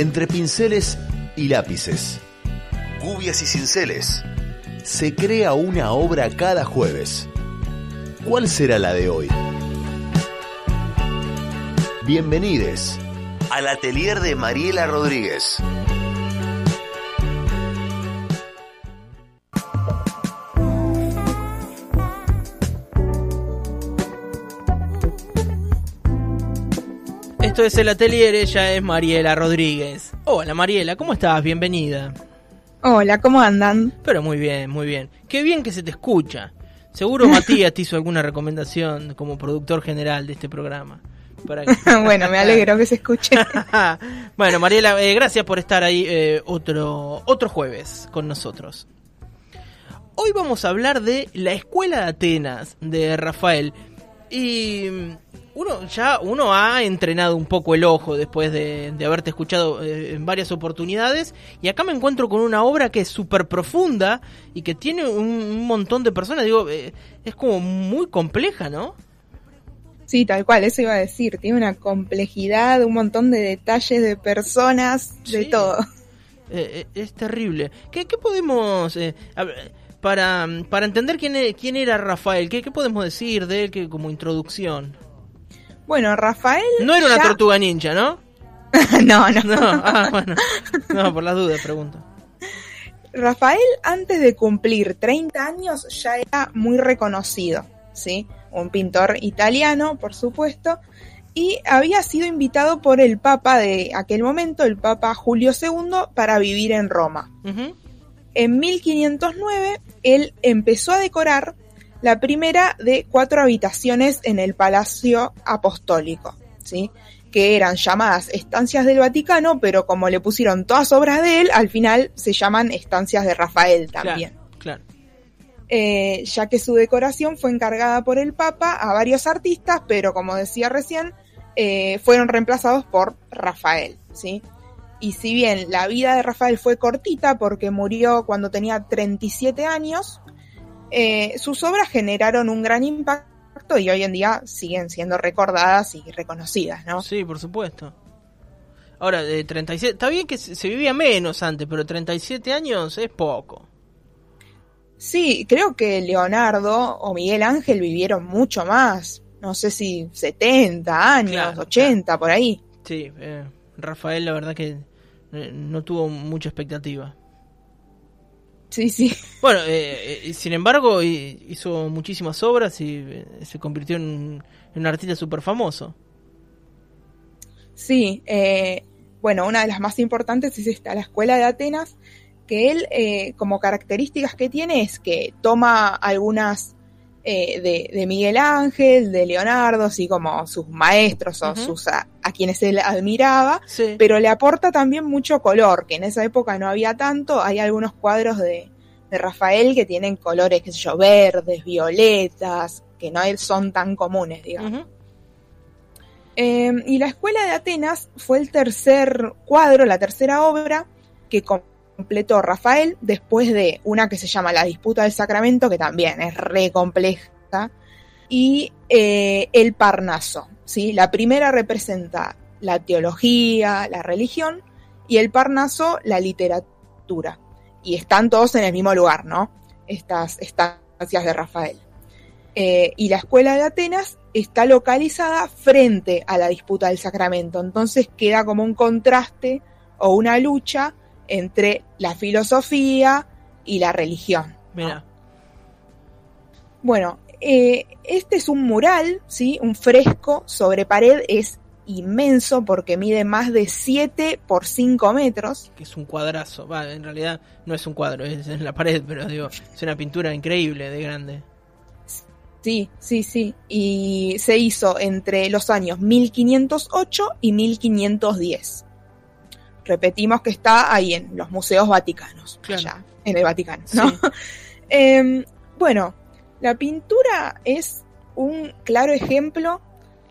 Entre pinceles y lápices, gubias y cinceles, se crea una obra cada jueves. ¿Cuál será la de hoy? Bienvenidos al atelier de Mariela Rodríguez. Esto es el atelier, ella es Mariela Rodríguez. Hola Mariela, ¿cómo estás? Bienvenida. Hola, ¿cómo andan? Pero muy bien, muy bien. Qué bien que se te escucha. Seguro Matías te hizo alguna recomendación como productor general de este programa. bueno, me alegro que se escuche. bueno, Mariela, eh, gracias por estar ahí eh, otro, otro jueves con nosotros. Hoy vamos a hablar de la Escuela de Atenas de Rafael. Y uno ya uno ha entrenado un poco el ojo después de, haberte escuchado eh, en varias oportunidades. Y acá me encuentro con una obra que es súper profunda y que tiene un, montón de personas. Digo eh, es como muy compleja no sí tal cual eso iba a decir. Tiene una complejidad un montón de detalles de personas de todo. Eh, es terrible. Qué, qué podemos para, para entender quién, e, quién era Rafael ¿qué, qué podemos decir de él que como introducción bueno, Rafael. No era una tortuga ninja, ¿no? no, no. No, ah, bueno. No, por las dudas, pregunto. Rafael, antes de cumplir 30 años, ya era muy reconocido, ¿sí? Un pintor italiano, por supuesto, y había sido invitado por el Papa de aquel momento, el Papa Julio II, para vivir en Roma. En 1509, él empezó a decorar la primera de cuatro habitaciones en el Palacio Apostólico, ¿sí? que eran llamadas estancias del Vaticano, pero como le pusieron todas obras de él, al final se llaman estancias de Rafael también. Claro, eh, ya que su decoración fue encargada por el Papa a varios artistas, pero como decía recién, eh, fueron reemplazados por Rafael, ¿sí? Y si bien la vida de Rafael fue cortita porque murió cuando tenía 37 años, eh, sus obras generaron un gran impacto y hoy en día siguen siendo recordadas y reconocidas, ¿no? Sí, por supuesto. Ahora, de 37, está bien que se vivía menos antes, pero 37 años es poco. Sí, creo que Leonardo o Miguel Ángel vivieron mucho más. No sé si 70 años, 80, por ahí. Sí, eh, Rafael la verdad que eh, no tuvo mucha expectativa. Sí, sí. Bueno, eh, eh, sin embargo, hizo muchísimas obras y eh, se convirtió en, un artista súper famoso. Sí, bueno, una de las más importantes es esta, la Escuela de Atenas, que él, como características que tiene, es que toma algunas de, Miguel Ángel, de Leonardo, así como sus maestros o sus a, quienes él admiraba, pero le aporta también mucho color, que en esa época no había tanto, hay algunos cuadros de, Rafael que tienen colores, qué sé yo, verdes, violetas, que no son tan comunes, digamos. Em, y la Escuela de Atenas fue el tercer cuadro, la tercera obra que completó Rafael después de una que se llama La Disputa del Sacramento, que también es re compleja, y eh, El Parnaso. ¿sí? La primera representa la teología, la religión, y el Parnaso la literatura. Y están todos en el mismo lugar, ¿no? Estas estancias de Rafael. Eh, y la escuela de Atenas está localizada frente a la disputa del sacramento. Entonces queda como un contraste o una lucha entre la filosofía y la religión. Mira. Bueno, eh, este es un mural, ¿sí? Un fresco sobre pared, es inmenso porque mide más de 7 por 5 metros. Que es un cuadrazo, va, en realidad no es un cuadro, es en la pared, pero digo, es una pintura increíble de grande. Sí, sí, sí. Y se hizo entre los años 1508 y 1510. Repetimos que está ahí en los museos vaticanos, allá, en el Vaticano, ¿no? Em, bueno, la pintura es un claro ejemplo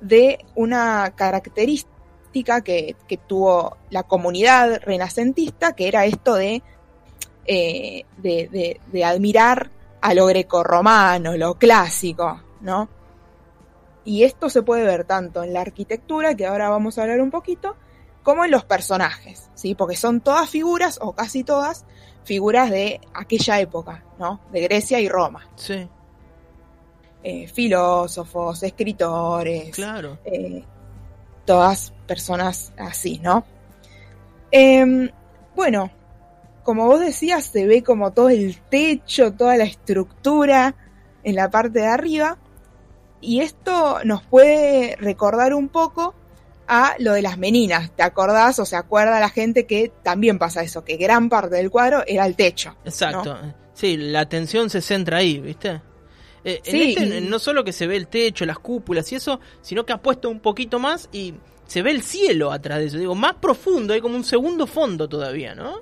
de una característica que, tuvo la comunidad renacentista, que era esto de, eh, de, admirar a lo grecorromano, lo clásico, ¿no? Y esto se puede ver tanto en la arquitectura, que ahora vamos a hablar un poquito, como en los personajes, ¿sí? Porque son todas figuras, o casi todas, figuras de aquella época, ¿no? De Grecia y Roma. Sí. Eh, filósofos, escritores, Claro. eh, todas personas así, ¿no? Em, bueno, como vos decías, se ve como todo el techo, toda la estructura en la parte de arriba, y esto nos puede recordar un poco a lo de las meninas, ¿te acordás o se acuerda la gente que también pasa eso, que gran parte del cuadro era el techo? Exacto. Sí, la atención se centra ahí, ¿viste? Eh, en este, y- no solo que se ve el techo, las cúpulas y eso, sino que ha puesto un poquito más y se ve el cielo atrás de eso. Digo, más profundo, hay como un segundo fondo todavía, ¿no?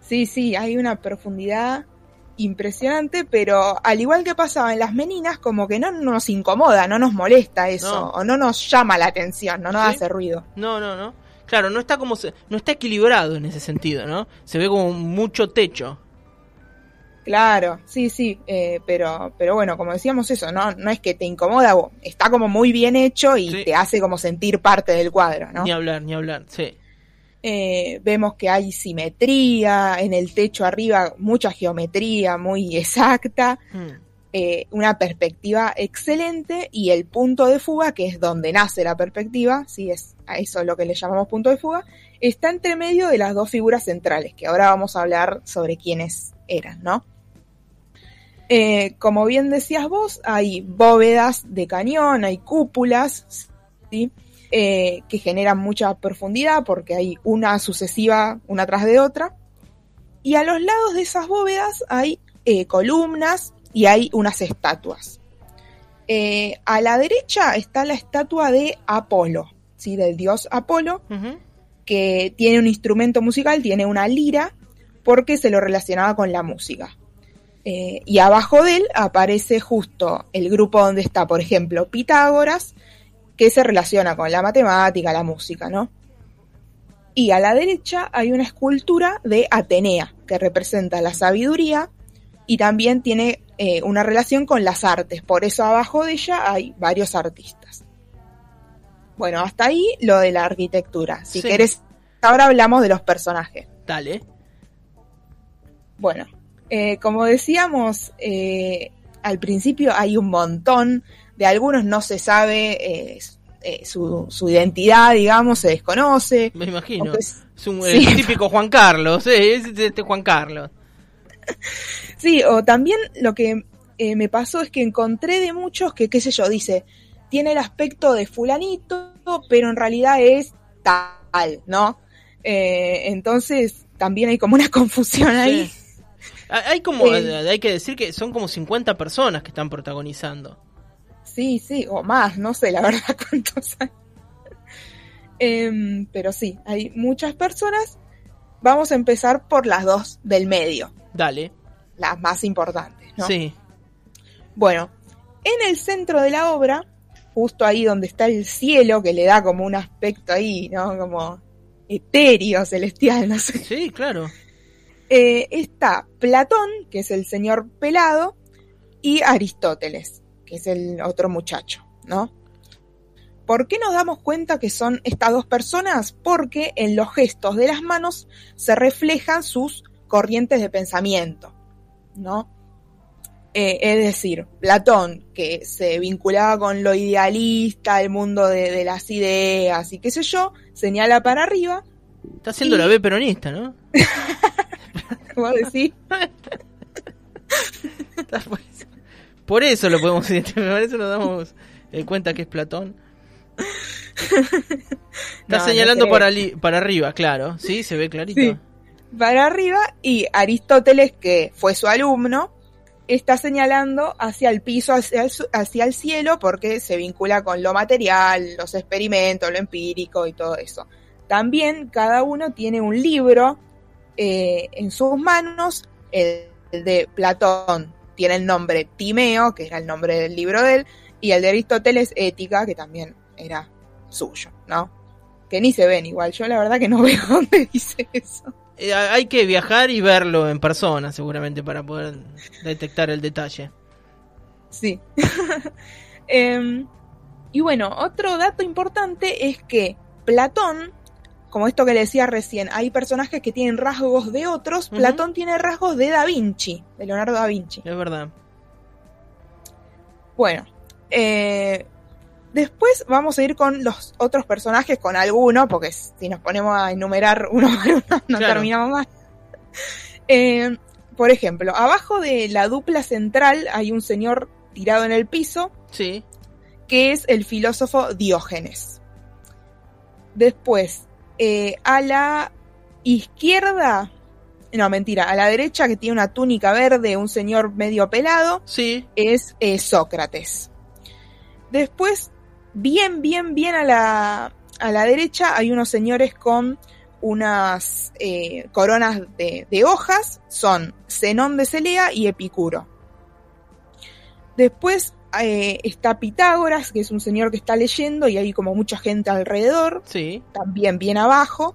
Sí, sí, hay una profundidad impresionante, pero al igual que pasaba en las meninas, como que no nos incomoda, no nos molesta eso, No. o no nos llama la atención, no nos Sí. hace ruido. No, no, no. Claro, no está como se- no está equilibrado en ese sentido, ¿no? Se ve como mucho techo. Claro, sí, sí, eh, pero, pero bueno, como decíamos eso, no, no es que te incomoda, está como muy bien hecho y Sí. te hace como sentir parte del cuadro, ¿no? Ni hablar, ni hablar, sí. Eh, vemos que hay simetría, en el techo arriba mucha geometría muy exacta, Mm. eh, una perspectiva excelente y el punto de fuga, que es donde nace la perspectiva, sí, es a eso lo que le llamamos punto de fuga, está entre medio de las dos figuras centrales, que ahora vamos a hablar sobre quiénes eran, ¿no? Eh, como bien decías vos, hay bóvedas de cañón, hay cúpulas, ¿sí? Eh, que generan mucha profundidad porque hay una sucesiva, una tras de otra. Y a los lados de esas bóvedas hay eh, columnas y hay unas estatuas. Eh, a la derecha está la estatua de Apolo, ¿sí? del dios Apolo, que tiene un instrumento musical, tiene una lira, porque se lo relacionaba con la música. Eh, y abajo de él aparece justo el grupo donde está, por ejemplo, Pitágoras, que se relaciona con la matemática, la música, ¿no? Y a la derecha hay una escultura de Atenea, que representa la sabiduría y también tiene eh, una relación con las artes. Por eso abajo de ella hay varios artistas. Bueno, hasta ahí lo de la arquitectura. Si Sí. querés, ahora hablamos de los personajes. Dale. Bueno, eh, como decíamos eh, al principio, hay un montón. De algunos no se sabe eh, eh, su, su identidad, digamos, se desconoce. Me imagino. Es- un Sí. el típico Juan Carlos, sí, es este Juan Carlos. Sí, o también lo que eh, me pasó es que encontré de muchos que, qué sé yo, dice, tiene el aspecto de fulanito, pero en realidad es tal, ¿no? Eh, entonces también hay como una confusión ahí. Sí. Hay hay como, Eh. hay que decir que son como 50 personas que están protagonizando. Sí, sí, o más, no sé la verdad cuántos hay. Em, pero sí, hay muchas personas. Vamos a empezar por las dos del medio, Dale. las más importantes, ¿no? Sí. Bueno, en el centro de la obra, justo ahí donde está el cielo, que le da como un aspecto ahí, ¿no? Como etéreo, celestial, no sé. Sí, claro. Eh, está Platón, que es el señor pelado, y Aristóteles, que es el otro muchacho, ¿no? ¿Por qué nos damos cuenta que son estas dos personas? Porque en los gestos de las manos se reflejan sus corrientes de pensamiento, ¿no? Eh, es decir, Platón, que se vinculaba con lo idealista, el mundo de, de las ideas y qué sé yo, señala para arriba, Está haciendo Y- la B peronista, ¿no? Está por eso- lo podemos identificar, por eso nos damos eh, cuenta que es Platón. Está No, señalando para, li- para arriba, claro. Sí, se ve clarito. Sí. para arriba y Aristóteles, que fue su alumno, está señalando hacia el piso, hacia el, hacia el cielo, porque se vincula con lo material, los experimentos, lo empírico y todo eso. También cada uno tiene un libro eh, en sus manos, el de Platón tiene el nombre Timeo, que era el nombre del libro de él, y el de Aristóteles Ética, que también era suyo, ¿no? Que ni se ven igual, yo la verdad que no veo dónde dice eso. Eh, hay que viajar y verlo en persona, seguramente, para poder detectar el detalle. Sí. Em, y bueno, otro dato importante es que Platón como esto que le decía recién, hay personajes que tienen rasgos de otros. Platón tiene rasgos de Da Vinci, de Leonardo da Vinci. Es verdad. Bueno, eh, después vamos a ir con los otros personajes, con alguno, porque si nos ponemos a enumerar uno por uno no Claro. terminamos más. Eh, por ejemplo, abajo de la dupla central hay un señor tirado en el piso, Sí. que es el filósofo Diógenes. Después, eh, a la izquierda, no mentira, a la derecha que tiene una túnica verde, un señor medio pelado, Sí. es eh, Sócrates. Después, bien, bien, bien a la, a la derecha hay unos señores con unas eh, coronas de, de hojas, son Zenón de Celea y Epicuro. Después eh, está Pitágoras, que es un señor que está leyendo y hay como mucha gente alrededor, Sí. también bien abajo.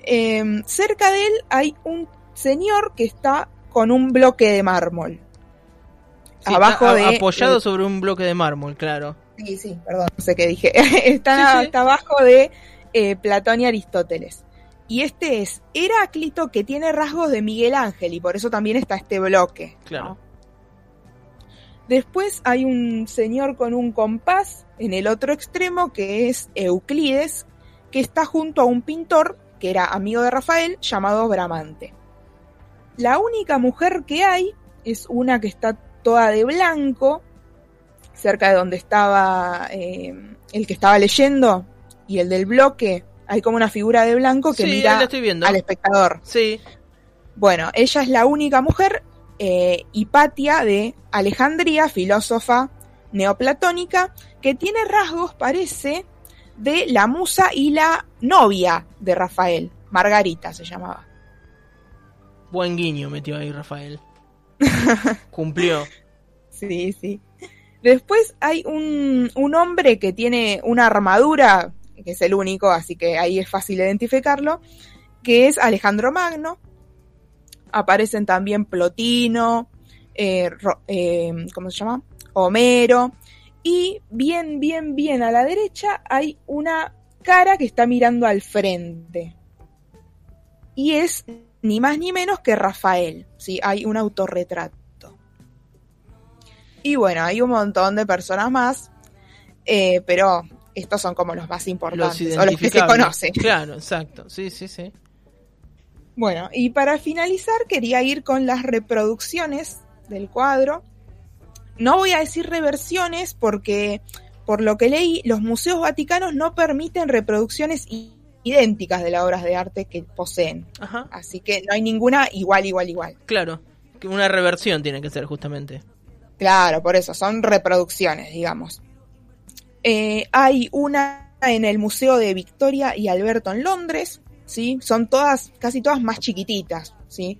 Eh, cerca de él hay un señor que está con un bloque de mármol. Sí, abajo a- de apoyado eh, sobre un bloque de mármol, claro. Sí, sí, perdón, no sé qué dije. está, Sí, está abajo de eh, Platón y Aristóteles. Y este es Heráclito que tiene rasgos de Miguel Ángel y por eso también está este bloque. Claro. ¿no? Después hay un señor con un compás en el otro extremo que es Euclides, que está junto a un pintor que era amigo de Rafael llamado Bramante. La única mujer que hay es una que está toda de blanco, cerca de donde estaba eh, el que estaba leyendo y el del bloque. Hay como una figura de blanco que sí, mira estoy viendo. al espectador. Sí. Bueno, ella es la única mujer, eh, Hipatia de Alejandría, filósofa neoplatónica, que tiene rasgos, parece, de la musa y la novia de Rafael, Margarita se llamaba. Buen guiño metió ahí Rafael. Cumplió. Sí, sí. Después hay un, un hombre que tiene una armadura, que es el único, así que ahí es fácil identificarlo, que es Alejandro Magno. Aparecen también Plotino, eh, eh, ¿cómo se llama? Homero. Y bien, bien, bien a la derecha hay una cara que está mirando al frente. Y es ni más ni menos que Rafael. ¿sí? Hay un autorretrato. Y bueno, hay un montón de personas más, eh, pero estos son como los más Los importantes, o los que se conocen. Claro, exacto. Sí, sí, sí. Bueno, y para finalizar quería ir con las reproducciones del cuadro. No voy a decir reversiones porque, por lo que leí, los museos vaticanos no permiten reproducciones idénticas de las obras de arte que poseen. Ajá. Así que no hay ninguna igual, igual, igual. Claro. Que Una reversión tiene que ser justamente. Claro, por eso, son reproducciones, digamos. Eh, hay una en el Museo de Victoria y Alberto en Londres, ¿sí? Son todas, casi todas más chiquititas, ¿sí?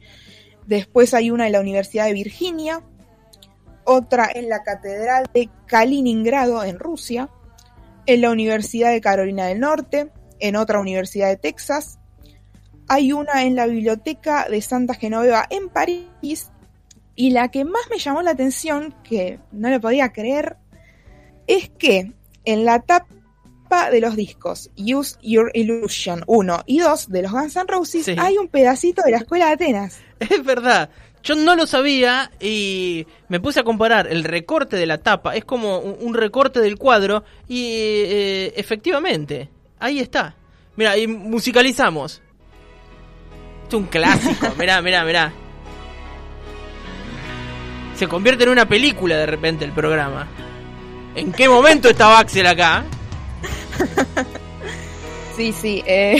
Después hay una en la Universidad de Virginia, otra en la Catedral de Kaliningrado en Rusia, en la Universidad de Carolina del Norte, en otra Universidad de Texas, hay una en la Biblioteca de Santa Genoveva en París, y la que más me llamó la atención, que no le podía creer, es que en la tapa de los discos Use Your Illusion 1 y 2 de los Guns N' Roses Sí. hay un pedacito de la escuela de Atenas. Es verdad. Yo no lo sabía y me puse a comparar el recorte de la tapa. Es como un, recorte del cuadro y eh, efectivamente, ahí está. Mira, y musicalizamos. Esto es un clásico. Mirá, mirá, mirá. Se convierte en una película de repente el programa. ¿En qué momento estaba Axel acá? Sí, sí. eh,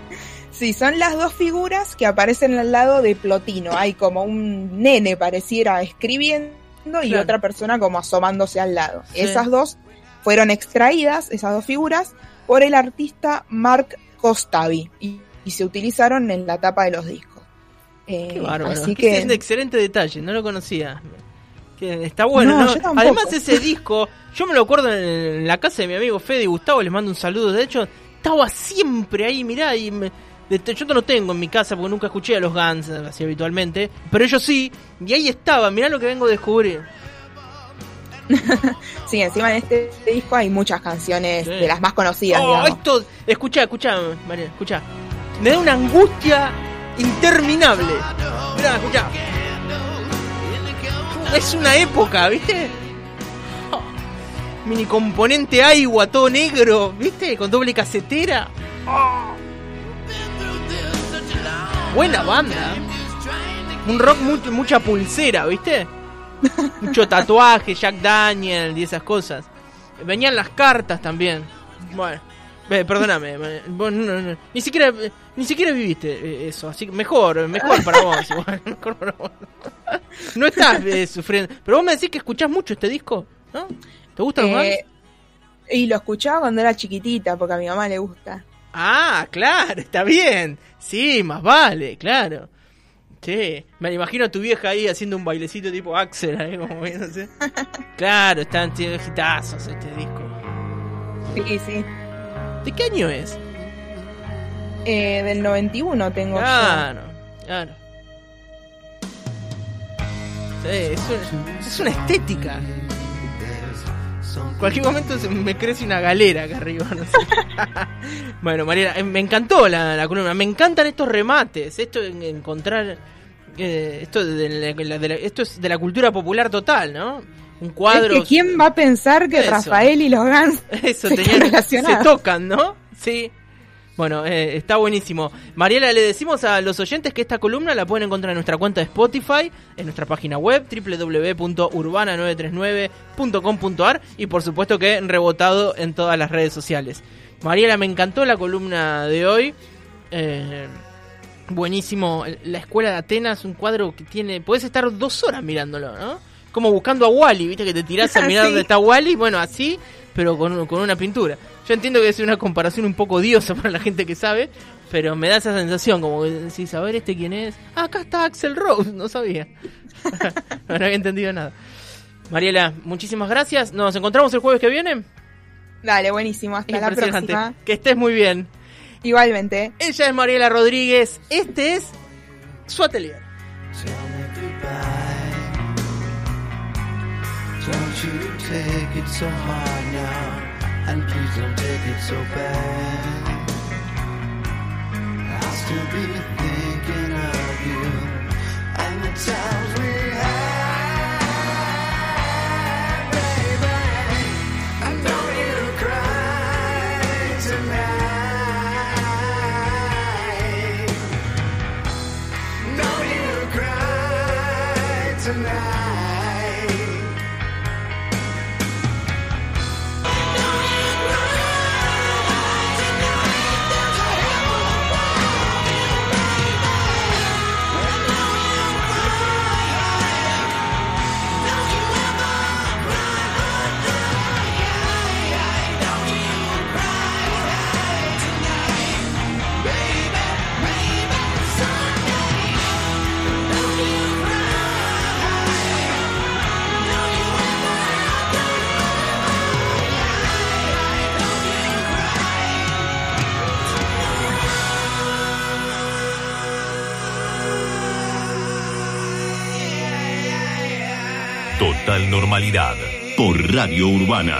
sí, son las dos figuras que aparecen al lado de Plotino. Hay como un nene pareciera escribiendo y Claro. otra persona como asomándose al lado. Sí. Esas dos fueron extraídas, esas dos figuras, por el artista Mark Costavi y, y se utilizaron en la tapa de los discos. Eh, Qué bárbaro. Así Ese que Es un excelente detalle, no lo conocía. Que está bueno, No. Además ese disco, yo me lo acuerdo en la casa de mi amigo Fede y Gustavo, les mando un saludo. De hecho, estaba siempre ahí, mirá, y me- yo no lo tengo en mi casa porque nunca escuché a los Guns así habitualmente, pero ellos sí, y ahí estaba, mirá lo que vengo a descubrir. sí, encima en este disco hay muchas canciones Sí. de las más conocidas, Oh, esto, escucha, escucha, María, escucha. Me da una angustia interminable. Mira, escucha. Es una época, ¿viste? Mini componente agua, todo negro, ¿viste? Con doble casetera. Buena banda. Un rock mucho, mucha pulsera, ¿viste? Mucho tatuaje, Jack Daniel y esas cosas. Venían las cartas también. Bueno, eh, perdóname, vos no- no- ni siquiera ni siquiera viviste eh, eso, así que mejor, mejor para vos, igual, mejor para vos. No estás eh, sufriendo, pero vos me decís que escuchás mucho este disco, ¿no? ¿Te gusta los Eh, y lo escuchaba cuando era chiquitita, porque a mi mamá le gusta. Ah, claro, está bien. Sí, más vale, claro. Sí, me imagino a tu vieja ahí haciendo un bailecito tipo Axel, ahí como viéndose. Claro, están tiene hitazos este disco. Sí, sí. ¿De qué año es? Eh, del 91 tengo yo. Claro, claro. Sí, es una, es una estética. En cualquier momento se me crece una galera acá arriba, no sé. bueno, Mariela, eh, me encantó la, la columna. Me encantan estos remates. Esto de encontrar. eh, esto, de la, de la- esto es de la cultura popular total, ¿no? Un cuadro. Es que ¿quién va a pensar que Eso. Rafael y los Guns Eso, se tenían- relacionados? se tocan, ¿no? Sí. Bueno, eh, está buenísimo. Mariela, le decimos a los oyentes que esta columna la pueden encontrar en nuestra cuenta de Spotify, en nuestra página web www.urbana939.com.ar y por supuesto que rebotado en todas las redes sociales. Mariela, me encantó la columna de hoy. Eh, buenísimo. La escuela de Atenas, un cuadro que tiene... Puedes estar dos horas mirándolo, ¿no? Como buscando a Wally, ¿viste? Que te tirás a mirar Sí. dónde está Wally. Bueno, así, pero con, con una pintura. Yo entiendo que es una comparación un poco odiosa para la gente que sabe, pero me da esa sensación, como que decís, a ver, ¿este quién es? Ah, acá está Axel Rose, no sabía. no había entendido nada. Mariela, muchísimas gracias. Nos encontramos el jueves que viene. Dale, buenísimo. Hasta la próxima. Que estés muy bien. Igualmente. Ella es Mariela Rodríguez. Este es su atelier. Take it so hard now, and please don't take it so bad. I'll still be thinking of you and the times por Radio Urbana.